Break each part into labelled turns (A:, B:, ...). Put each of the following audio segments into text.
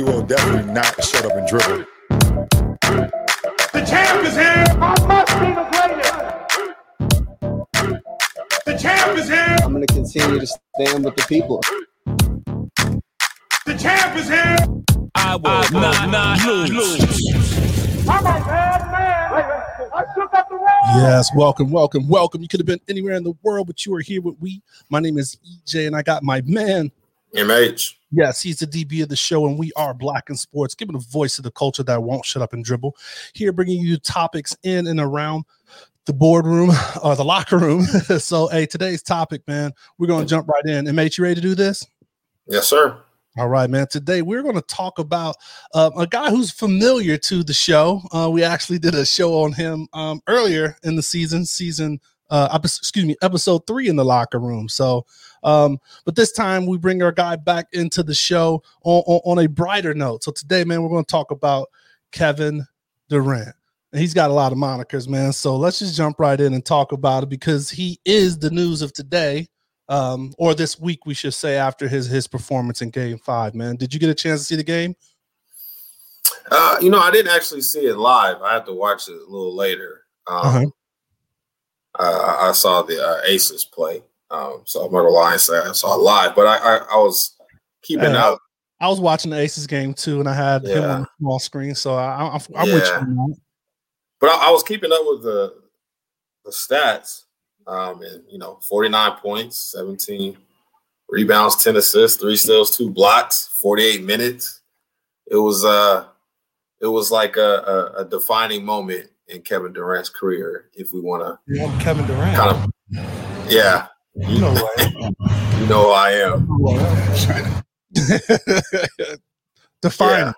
A: we will definitely not shut up and dribble.
B: The champ is here. I must be the greatest. The champ is here.
C: I'm going to continue to stand with the people.
B: The champ is here.
D: I will, I will not, not lose.
B: I'm a bad man. I took up the road.
E: Yes, welcome, welcome, welcome. You could have been anywhere in the world, but you are here with we. My name is EJ, and I got my man.
F: MH.
E: Yes, he's the DB of the show, and we are Black in Sports, giving a voice to the culture that won't shut up and dribble. Here, bringing you topics in and around the boardroom or the locker room. so, hey, today's topic, man, we're going to jump right in. MH, you ready to do this?
F: Yes, sir.
E: All right, man. Today we're going to talk about uh, a guy who's familiar to the show. Uh, we actually did a show on him um, earlier in the season, season, uh, episode, excuse me, episode three in the locker room. So, um, but this time we bring our guy back into the show on, on, on a brighter note. So today, man, we're going to talk about Kevin Durant. And he's got a lot of monikers, man. So let's just jump right in and talk about it because he is the news of today um, or this week, we should say, after his his performance in Game Five. Man, did you get a chance to see the game?
F: Uh, you know, I didn't actually see it live. I had to watch it a little later. Um, uh-huh. Uh, I saw the uh, Aces play, um, so I'm not gonna lie and say I saw live, but I I, I was keeping
E: Yeah.
F: up.
E: I was watching the Aces game too, and I had him on the small screen, so I, I'm, I'm with you.
F: Yeah. But I, I was keeping up with the the stats. Um, and you know, 49 points, 17 rebounds, 10 assists, three steals, two blocks, 48 minutes. It was uh it was like a, a, a defining moment in Kevin Durant's career, if we want to
E: You want Kevin Durant?
F: kind of yeah,
E: You know what?
F: you know who I am.
E: Define.
F: Yeah.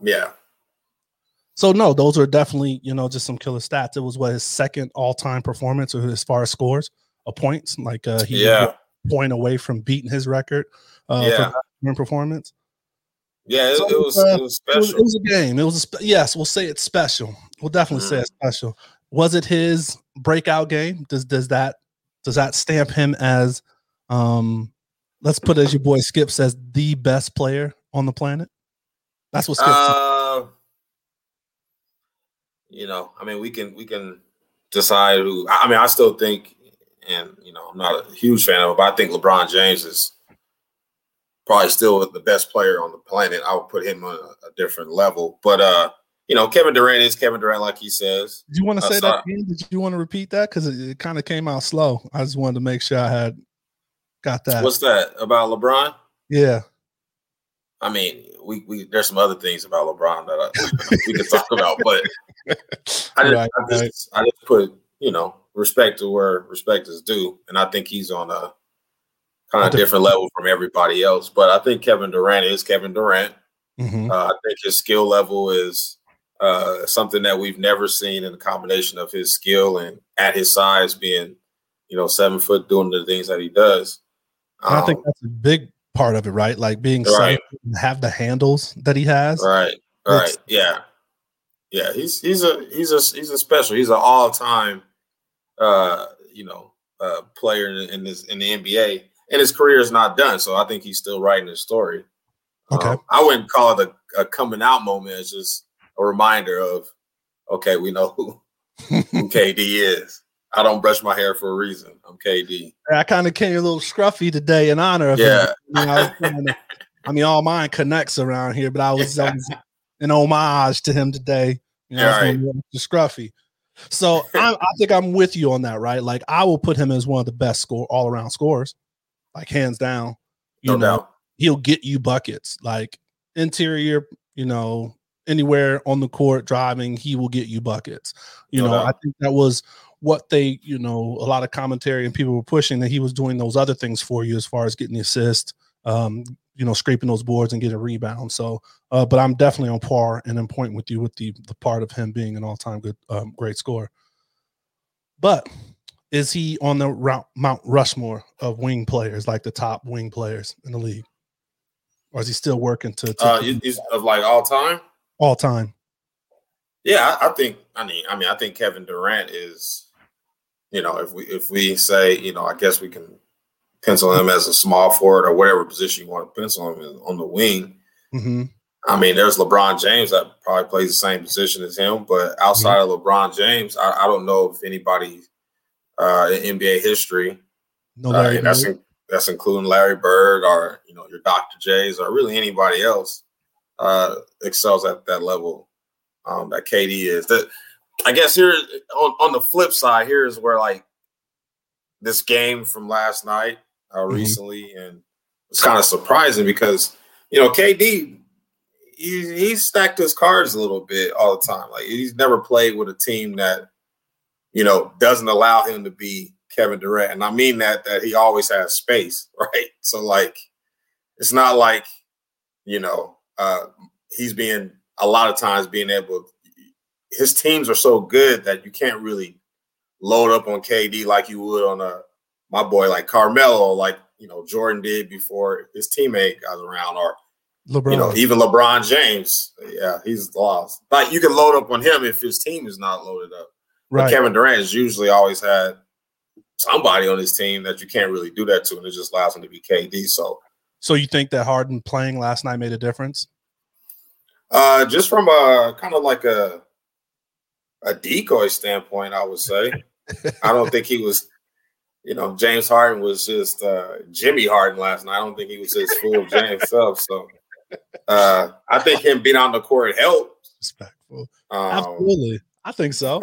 F: Yeah.
E: So no, those are definitely you know just some killer stats. It was what his second all time performance, or as far as scores, a points. Like uh, he
F: Yeah.
E: point away from beating his record. Uh,
F: Yeah.
E: for performance.
F: Yeah, it,
E: So,
F: it was
E: uh,
F: it was
E: It was,
F: special.
E: it was a game. It was a yes. We'll say it's special. We'll definitely say
F: Mhm.
E: it's special. Was it his breakout game? Does does that does that stamp him as um let's put it as your boy Skip says the best player on the planet? That's what Skip.
F: Uh, you know, I mean, we can we can decide who. I mean, I still think, and you know, I'm not a huge fan of it, but I think LeBron James is probably still the best player on the planet. I would put him on a, a different level. But uh, you know, Kevin Durant is Kevin Durant, like he says.
E: Did you want to
F: uh,
E: say
F: sorry.
E: that again? Did you want to repeat that? Because it, it kind of came out slow. I just wanted to make sure I had got that.
F: What's that about LeBron?
E: yeah.
F: I mean, we, we there's some other things about LeBron that I, we can talk about, but I just,
E: Right,
F: I just I just put you know respect to where respect is due, and I think he's on a kind of different level from everybody else. But I think Kevin Durant is Kevin Durant.
E: Mhm.
F: Uh, I think his skill level is uh, something that we've never seen in the combination of his skill and at his size being, you know, seven foot doing the things that he does.
E: And I think
F: Um,
E: that's a big part of it, right? Like being
F: Right.
E: have the handles that he has.
F: Right. Right. Yeah. Yeah. He's he's a he's a he's a special. He's an all time, uh, you know, uh, player in, in this in the NBA, and his career is not done. So I think he's still writing his story.
E: Okay.
F: Um, I wouldn't call it a, a coming out moment. It's just a reminder of, okay, we know who, who KD is. I don't brush my hair for a reason. I'm KD.
E: I kind of came a little scruffy today in honor of
F: Yeah.
E: him. I mean, I, was trying I mean, all mine connects around here, but I was, I was an homage to him today. You know, I was
F: Right.
E: gonna be the scruffy. So I, I think I'm with you on that, right? Like I will put him as one of the best score all around scores, like hands down. You
F: No
E: know,
F: doubt.
E: he'll get you buckets, like interior, you know, anywhere on the court driving, he will get you buckets. You
F: No
E: know,
F: doubt.
E: I think that was what they, you know, a lot of commentary and people were pushing that he was doing those other things for you as far as getting the assist, um, you know, scraping those boards and getting rebounds. So, uh, but I'm definitely on par and in point with you with the the part of him being an all time good, um, great scorer. But is he on the route, Mount Rushmore of wing players, like the top wing players in the league, or is he still working to, to
F: Uh, of like all time.
E: all time?
F: Yeah, I, I think. I mean, I mean, I think Kevin Durant is. You know, if we if we say, you know, I guess we can pencil him as a small forward or whatever position you want to pencil him in, on the wing.
E: hmm
F: I mean, there's LeBron James that probably plays the same position as him, but outside of LeBron James, I, I don't know if anybody uh, in NBA history,
E: No,
F: uh, and that's in, that's including Larry Bird or you know your Dr. J's or really anybody else uh, excels at that level um, that KD is. That I guess here on, on the flip side, here is where like this game from last night uh,
E: Mhm.
F: recently, and it's kind of surprising because you know KD he he's stacked his cards a little bit all the time. Like he's never played with a team that you know doesn't allow him to be Kevin Durant, and I mean that that he always has space, right? So like it's not like you know uh he's being a lot of times being able his teams are so good that you can't really load up on KD like you would on a my boy like Carmelo, like you know Jordan did before his teammate got around, or
E: LeBron.
F: you know even LeBron James. Yeah, he's lost. Like you can load up on him if his team is not loaded up. But. Kevin Durant has usually always had somebody on his team that you can't really do that to, and it just allows him to be KD. So
E: So you think that Harden playing last night made a difference?
F: uh just from a kind of like a a decoy standpoint, I would say. I don't think he was, you know, James Harden was just uh, Jimmy Harden last night. I don't think he was just full of James himself. So uh, I think him being on the court helped.
E: Respectful.
F: Um,
E: Absolutely. I think so.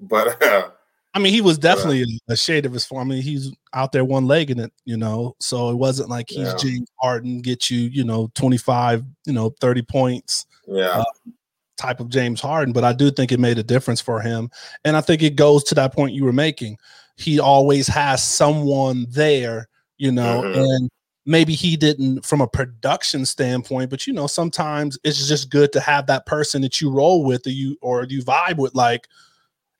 F: But uh,
E: I mean, he was definitely a shade of his form. I mean, he's out there one legging it, you know. So it wasn't like he's
F: Yeah.
E: James Harden, get you, you know, 25, you know, 30 points
F: yeah,
E: type of James Harden, but I do think it made a difference for him. And I think it goes to that point you were making. He always has someone there, you know,
F: Mhm.
E: and maybe he didn't from a production standpoint, but you know, sometimes it's just good to have that person that you roll with or you or you vibe with, like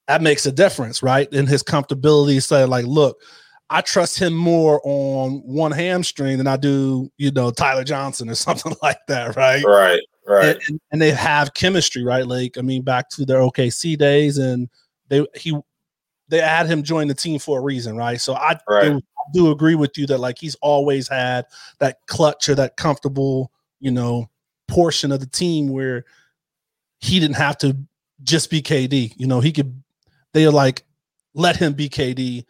E: that makes a difference, right? In his comfortability, say like, look, I trust him more on one hamstring than I do, you know, Tyler Johnson or something like that, right?
F: right, right.
E: and, and, they have chemistry, right? Like, I mean, back to their OKC days, and they he they had him join the team for a reason, right? So I,
F: Right.
E: do, I do agree with you that like he's always had that clutch or that comfortable, you know, portion of the team where he didn't have to just be KD. You know, he could they are like let him be KD,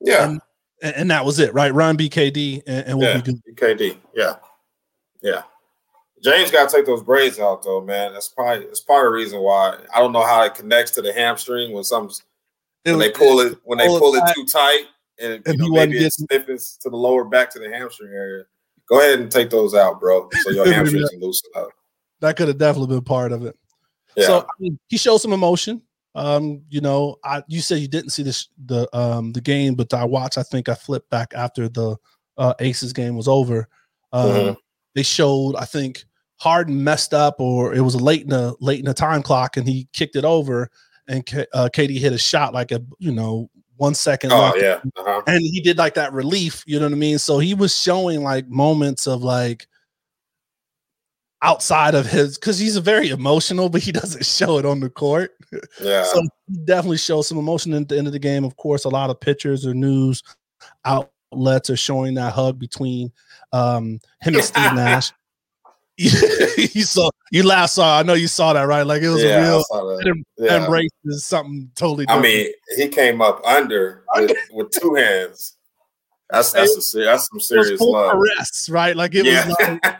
F: yeah,
E: and, and that was it, right? Run BKD, and, and we'll
F: yeah.
E: be good.
F: KD. Yeah, yeah. James got to take those braids out though, man. That's probably that's part of the reason why I don't know how it connects to the hamstring when some when they pull it when they
E: pull it
F: too tight and, you know, maybe it stiffens to the lower back to the hamstring area. Go ahead and take those out, bro, so your hamstrings can loosen up.
E: that could have definitely been part of it.
F: Yeah,
E: So I mean, he showed some emotion. Um, you know, I you said you didn't see this the um the game, but I watched. I think I flipped back after the uh, Aces game was over. Um,
F: Mhm.
E: They showed. I think Harden messed up, or it was late in the late in the time clock, and he kicked it over, and K, uh, KD hit a shot like a you know one second
F: oh yeah, uh-huh.
E: and he did like that relief you know what i mean so he was showing like moments of like outside of his because he's a very emotional but he doesn't show it on the court
F: yeah,
E: so he definitely shows some emotion at the end of the game of course a lot of pictures or news outlets are showing that hug between um him and steve nash you saw you last saw i know you saw that right like it was
F: yeah.
E: a real
F: Yeah.
E: embrace is something totally
F: I mean, he came up under with, with two hands. That's that's a, that's some
E: was
F: serious love.
E: caress, right? Like it
F: yeah,
E: was like,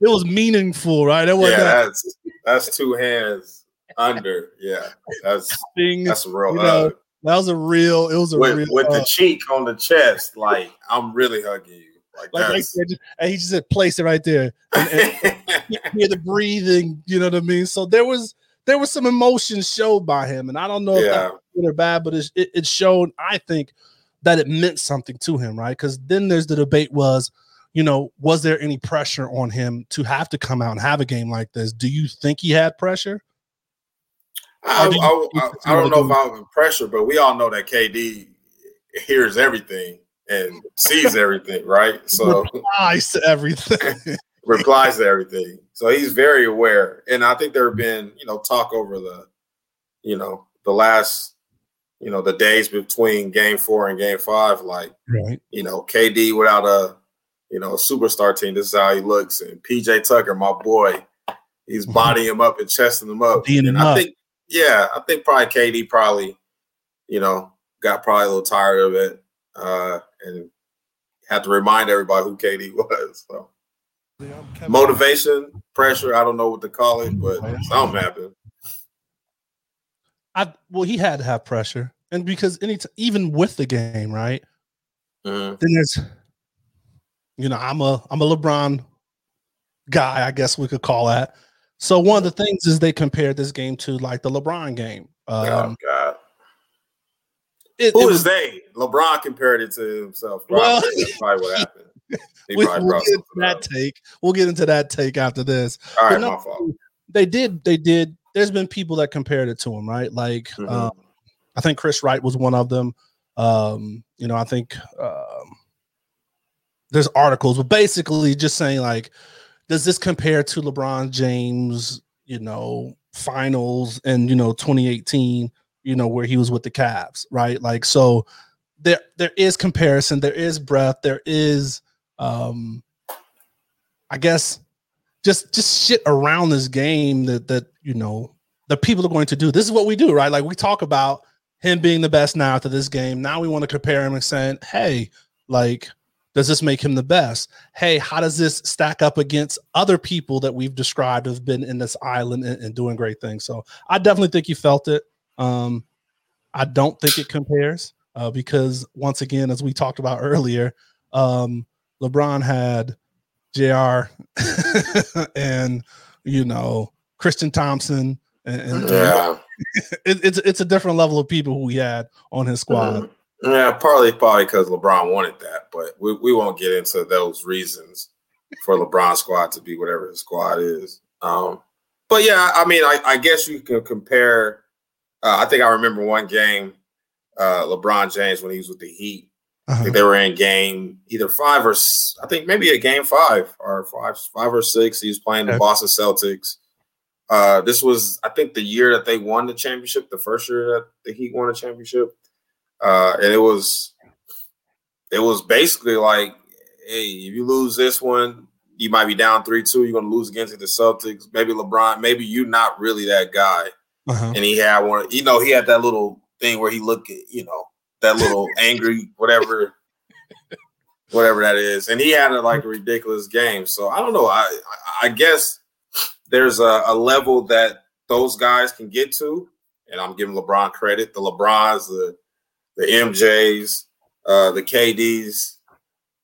E: it was meaningful, right? It wasn't that
F: that's that's two hands under. Yeah, that's
E: thing.
F: that's a real hug.
E: know, that was a real. It was a
F: with,
E: real.
F: with the cheek on the chest, like I'm really hugging you. Like,
E: like right there, and he just said, "Place it right there." And, and hear the breathing. You know what I mean? So there was there was some emotion showed by him, and I don't know if
F: yeah,
E: that's good or bad, but it, it, it showed. I think that it meant something to him, right? Because then there's the debate was, you know, was there any pressure on him to have to come out and have a game like this? Do you think he had pressure?
F: I,
E: do
F: I, I, I don't know if
E: more
F: I'm pressure, but we all know that KD hears everything and sees everything, right? So
E: Eyes to everything.
F: replies to everything. So he's very aware. And I think there have been, you know, talk over the, you know, the last, you know, the days between game four and game five, like,
E: right.
F: you know, KD without a, you know, a superstar team, this is how he looks. And PJ Tucker, my boy, he's bodying him up and chesting him up.
E: Beating
F: and
E: him
F: I
E: up.
F: think, yeah, I think probably KD probably, you know, got probably a little tired of it, uh, and had to remind everybody who KD was. So motivation, pressure, I don't know what to call it, but something happened.
E: I well, he had to have pressure, and because any t- even with the game, right?
F: Mhm.
E: Then there's, you know, I'm a I'm a LeBron guy, I guess we could call that. So one of the things is they compared this game to like the LeBron game. Um,
F: oh God,
E: it,
F: who
E: it
F: is
E: was,
F: they? LeBron compared it to himself.
E: Well,
F: Probably. That's probably what happened.
E: We, will get into that
F: up.
E: take. We'll get into that take after this.
F: All right,
E: no,
F: my fault.
E: They did. They did. There's been people that compared it to him, right? Like,
F: Mhm.
E: um, I think Chris Wright was one of them. Um, you know, I think um, there's articles, but basically just saying like, does this compare to LeBron James? You know, finals and you know 2018. You know where he was with the Cavs, right? Like, so there there is comparison. There is breath. There is, um, I guess, just just shit around this game that that you know the people are going to do. This is what we do, right? Like we talk about him being the best now after this game. Now we want to compare him and saying, hey, like, does this make him the best? Hey, how does this stack up against other people that we've described have been in this island and, and doing great things? So I definitely think you felt it. Um, I don't think it compares uh, because once again, as we talked about earlier, um, LeBron had Jr. and you know Tristan Thompson, and, and
F: Yeah.
E: it, it's it's a different level of people who we had on his squad.
F: Mhm. Yeah, partly probably because LeBron wanted that, but we, we won't get into those reasons for LeBron's squad to be whatever his squad is. Um, but yeah, I mean, I, I guess you can compare. Uh, I think I remember one game, uh, LeBron James when he was with the Heat. I
E: Uh-huh.
F: think they were in game either five or I think maybe a game five or five, five or six. He was playing the
E: Okay.
F: Boston Celtics. Uh, this was, I think, the year that they won the championship. The first year that the Heat won a championship, uh, and it was, it was basically like, hey, if you lose this one, you might be down three two. You're going to lose against the Celtics. Maybe LeBron. Maybe you're not really that guy
E: Uh-huh.
F: and he had one. You know, he had that little thing where he looked at, you know, that little angry whatever, whatever that is, and he had a, like a ridiculous game. So I don't know. I I, guess there's a, a level that those guys can get to, and I'm giving LeBron credit. The LeBrons, the the MJs, uh, the KDs,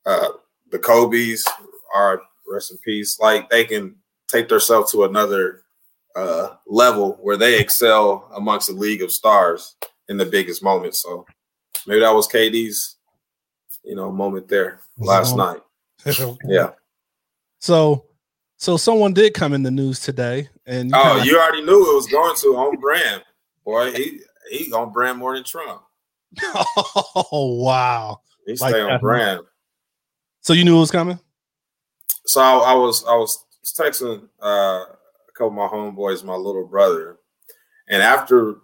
F: uh, the Kobe's are rest in peace. Like they can take themselves to another uh, level where they excel amongst the league of stars in the biggest moments. So maybe that was KD's, you know, moment there last night. Yeah.
E: So, so someone did come in the news today, and you
F: Oh,
E: kinda-
F: you already knew it was going to on brand, boy. He he on brand more than Trump.
E: oh wow!
F: He
E: Like
F: stay on
E: that.
F: brand.
E: So you knew it was coming.
F: So I, I was I was texting uh, a couple of my homeboys, my little brother, and after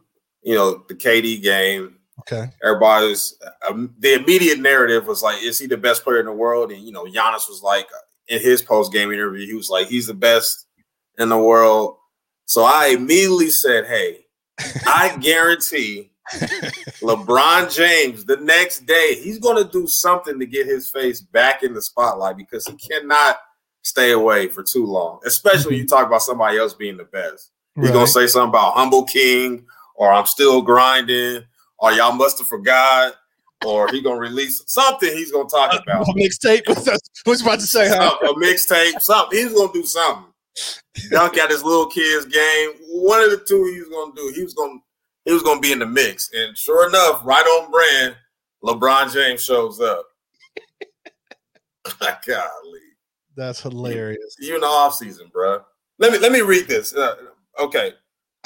F: you know the KD game,
E: Okay.
F: everybody's um, the immediate narrative was like, is he the best player in the world? And you know, Giannis was like in his post game interview, he was like, he's the best in the world. So I immediately said, hey, I guarantee LeBron James the next day he's going to do something to get his face back in the spotlight because he cannot stay away for too long, especially when you talk about somebody else being the best. He's
E: Right.
F: gonna say something about humble king, or I'm still grinding, or y'all must have forgot, or he gonna release something. He's gonna talk about
E: A mixtape. What's about to say? Huh?
F: a mixtape, something. He's gonna do something. Dunk at his little kid's game. One of the two he was gonna do. He was gonna he was gonna be in the mix. And sure enough, right on brand, LeBron James shows up. Golly.
E: That's hilarious.
F: You in the off season, bro. Let me let me read this. Uh, okay.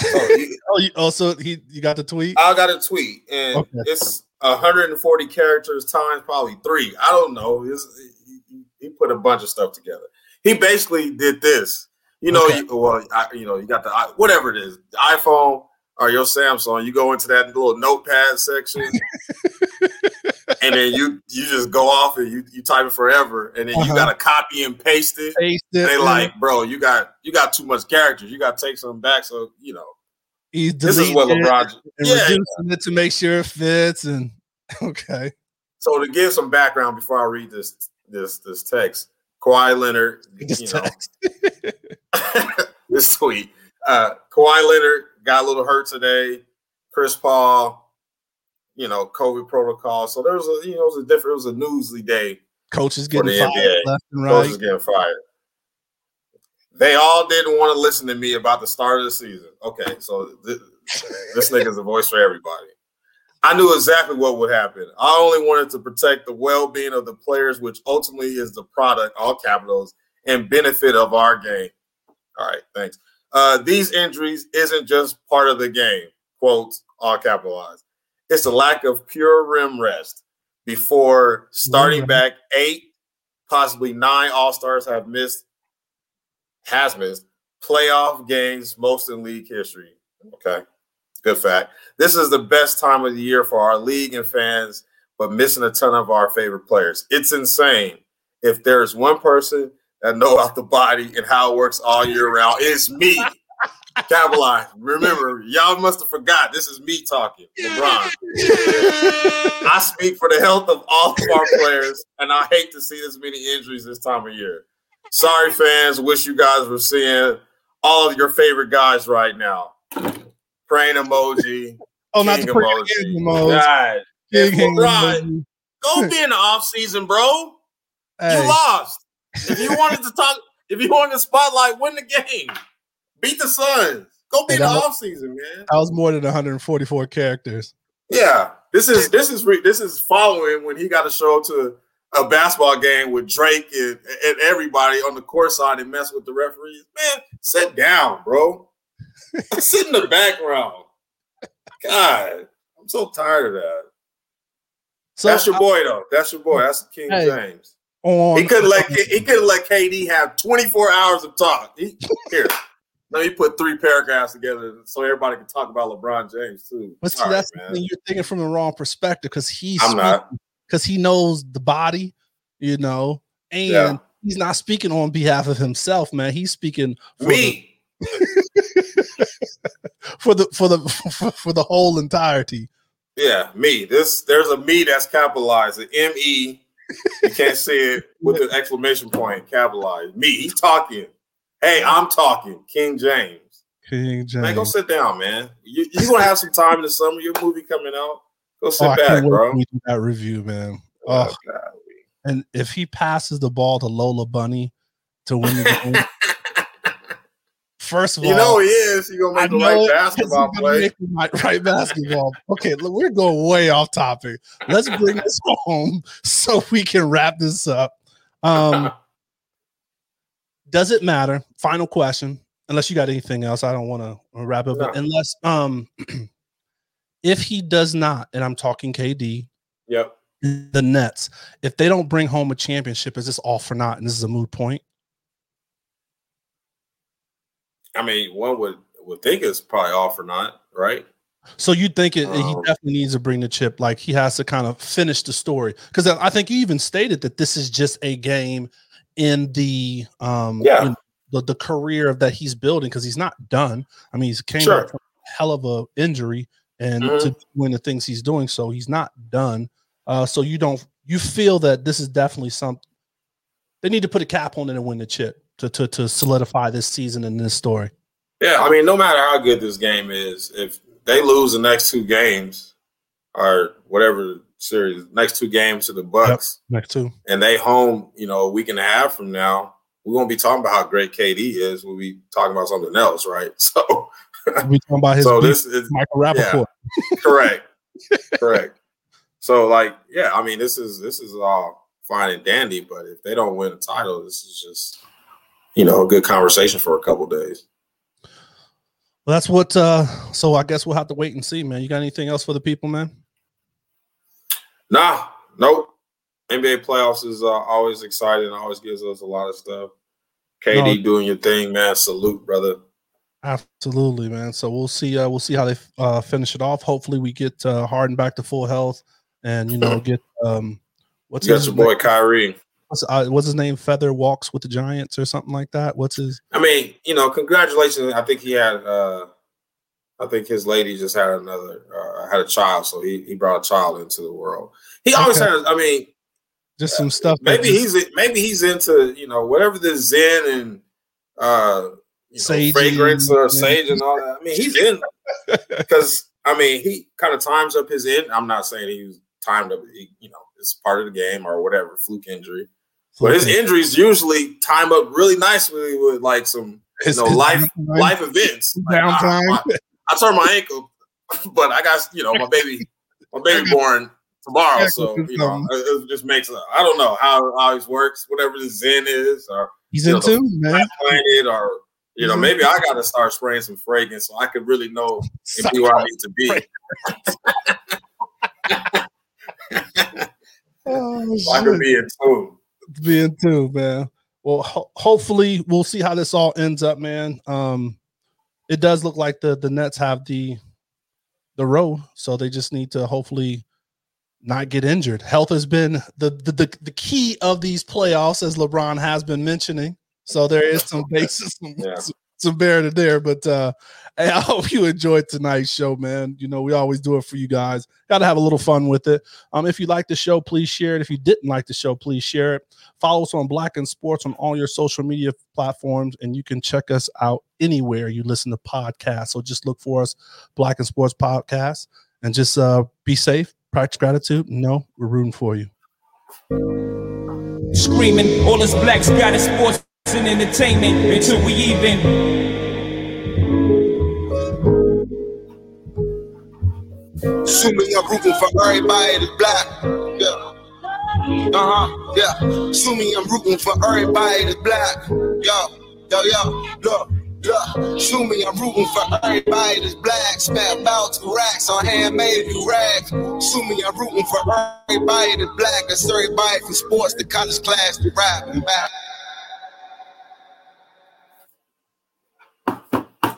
F: Oh, so you,
E: Oh, you, oh, so he you got the tweet?
F: I got a tweet, and
E: Okay.
F: it's 140 characters times probably three. I don't know. He- he put a bunch of stuff together. He basically did this. You know,
E: Okay.
F: you, well, I, you know, you got the whatever it is, the iPhone or your Samsung. You go into that little notepad section, and then you you just go off and you you type it forever, and then you
E: Uh-huh.
F: got to copy and paste it.
E: Paste it,
F: they like, bro, you got you got too much characters. You got to take some back. So you know,
E: He's
F: this is what LeBron.
E: and
F: Yeah.
E: reducing it to make sure it fits. And okay,
F: So to give some background before I read this this this text, Kawhi Leonard,
E: This
F: you know,
E: text.
F: this tweet. Uh, Kawhi Leonard got a little hurt today. Chris Paul, you know, COVID protocol. So there was a, you know, it was a different, it was a newsly day.
E: coaches getting fired
F: NBA.
E: left and right.
F: getting fired. They all didn't want to listen to me about the start of the season. Okay, so this, this nigga's a voice for everybody. I knew exactly what would happen. I only wanted to protect the well-being of the players, which ultimately is the product, all capitals, and benefit of our game. All right, thanks. Uh, these injuries isn't just part of the game. Quotes all capitalized. It's a lack of pure rim rest before starting
E: Rim
F: back eight, possibly nine All Stars have missed, has missed playoff games most in league history. Okay, good fact. This is the best time of the year for our league and fans, but missing a ton of our favorite players. It's insane. If there's one person that know about the body and how it works all year round, it's me. Capitalize. Remember, y'all must have forgot. This is me talking. LeBron. I speak for the health of all of our players, and I hate to see this many injuries this time of year. Sorry, fans. Wish you guys were seeing all of your favorite guys right now. Praying emoji.
E: oh, not the
F: emoji.
E: emoji.
F: God.
E: King
F: LeBron,
E: emoji.
F: Go be in the off season, bro.
E: Hey,
F: You lost. If you wanted to talk, if you wanted the spotlight, win the game. Beat the Suns. Go beat the
E: was-
F: off season, man.
E: that was more than 144 characters.
F: Yeah, this is this is re- this is following when he got to show up to a basketball game with Drake and, and everybody on the court side and mess with the referees. Man, sit down, bro. sit in the background. God, I'm so tired of that.
E: So
F: That's your boy, though. That's your boy. That's King
E: Hey,
F: James.
E: on
F: He couldn't let he couldn't let KD have 24 hours of talk. He, here, let me put three paragraphs together so everybody can talk about LeBron James too.
E: But see, that's. You're thinking from the wrong perspective because he's because he knows the body, you know, and
F: Yeah.
E: he's not speaking on behalf of himself, man. He's speaking for
F: Me.
E: the, for the for the for, for the whole entirety.
F: Yeah, me. This there's a me that's capitalized. An M E. You can't say it with an exclamation point. Capitalized. Me. He's talking. Hey, I'm talking. King James.
E: King James.
F: Man, go sit down, man. You you gonna have some time in the summer. Your movie coming out. Go sit
E: oh,
F: back, bro.
E: we do that review, man.
F: Oh,
E: Oh,
F: God.
E: and if he passes the ball to Lola Bunny to win the game, first of all, You
F: know he is. He gonna make the right basketball
E: he's
F: play.
E: make the right, right basketball. Okay, look, we're going way off topic. Let's bring this home so we can wrap this up. Um, does it matter? Final question. Unless you got anything else, I don't want to wrap it. But
F: No.
E: unless, um, if he does not, and I'm talking KD,
F: Yep.
E: the Nets, if they don't bring home a championship, is this all for naught? And this is a moot point.
F: I mean, one would would think it's probably off or not, right?
E: So you think it, he
F: Um,
E: definitely needs to bring the chip, like he has to kind of finish the story because I think you even stated that this is just a game in the um
F: Yeah.
E: in the, the career of that he's building because he's not done. I mean, he's came
F: Sure.
E: from a hell of a injury and
F: Mhm.
E: to doing the things he's doing, so he's not done. Uh, so you don't you feel that this is definitely something they need to put a cap on it and win the chip to to to solidify this season and this story.
F: Yeah, I mean, no matter how good this game is, if they lose the next two games or whatever series, next two games to the Bucks,
E: Next two.
F: and they home, you know, a week and a half from now, we won't be talking about how great KD is. We'll be talking about something else, right? So,
E: We talking about his
F: so this is
E: Michael Rapaport.
F: correct, correct. So, like, yeah, I mean, this is this is all fine and dandy, but if they don't win a title, this is just, you know, a good conversation for a couple days.
E: Well, that's what. uh So I guess we'll have to wait and see, man. You got anything else for the people, man?
F: Nah, nope. NBA playoffs is uh, always exciting. Always gives us a lot of stuff. KD
E: No.
F: doing your thing, man. Salute, brother.
E: Absolutely, man. So we'll see. Uh, we'll see how they uh, finish it off. Hopefully, we get uh, Harden back to full health and you know get um what's
F: You
E: his
F: your boy Kyrie.
E: what's, uh, what's his name? Feather walks with the Giants or something like that. What's his?
F: I mean, you know, congratulations. I think he had. uh I think his lady just had another uh, had a child, so he he brought a child into the world. He always
E: Okay.
F: has. I mean,
E: Just some stuff.
F: maybe
E: just-
F: he's maybe he's into you know whatever this Zen and uh you know,
E: Sage
F: fragrance or
E: yeah.
F: sage and all that. I mean, he's in because I mean he kind of times up his in. I'm not saying he was timed up. he- You know, it's part of the game or whatever fluke injury. But his injuries usually time up really nicely with like some you
E: His-
F: know life life events. Like,
E: Downtime.
F: I, I turned my ankle, but I got you know my baby my baby born tomorrow, so you know it, just makes I don't know how it always works. Whatever the Zen is, or
E: He's in tune, man.
F: planet, or you know maybe I got to start spraying some fragrance so I could really know and be where I need to be.
E: Oh,
F: So I could be in tune.
E: be in tune, man. Well, ho- hopefully we'll see how this all ends up, man. Um, it does look like the the Nets have the the road, so they just need to hopefully not get injured. Health has been the the the, the key of these playoffs, as LeBron has been mentioning. So there is some basis, some,
F: Yeah.
E: some, some bear there. But uh, hey, I hope you enjoyed tonight's show, man. You know we always do it for you guys. Got to have a little fun with it. Um, if you like the show, please share it. If you didn't like the show, please share it. Follow us on Black in Sports on all your social media platforms, and you can check us out anywhere you listen to podcasts. So just look for us, Black in Sports Podcast, and just uh, be safe, practice gratitude. No, we're rooting for you.
D: Screaming, all us blacks got sports and entertainment until we even.
G: Assuming I'm rooting for everybody that's black. Yeah. Uh-huh. Yeah. Assuming I'm rooting for everybody that's black. Yo, yo, yo, look. Look, assuming I'm rooting for everybody that's black. Spent about two racks on handmade new rags. Assuming I'm rooting for everybody that's black. That's everybody from sports to college class to rap and back.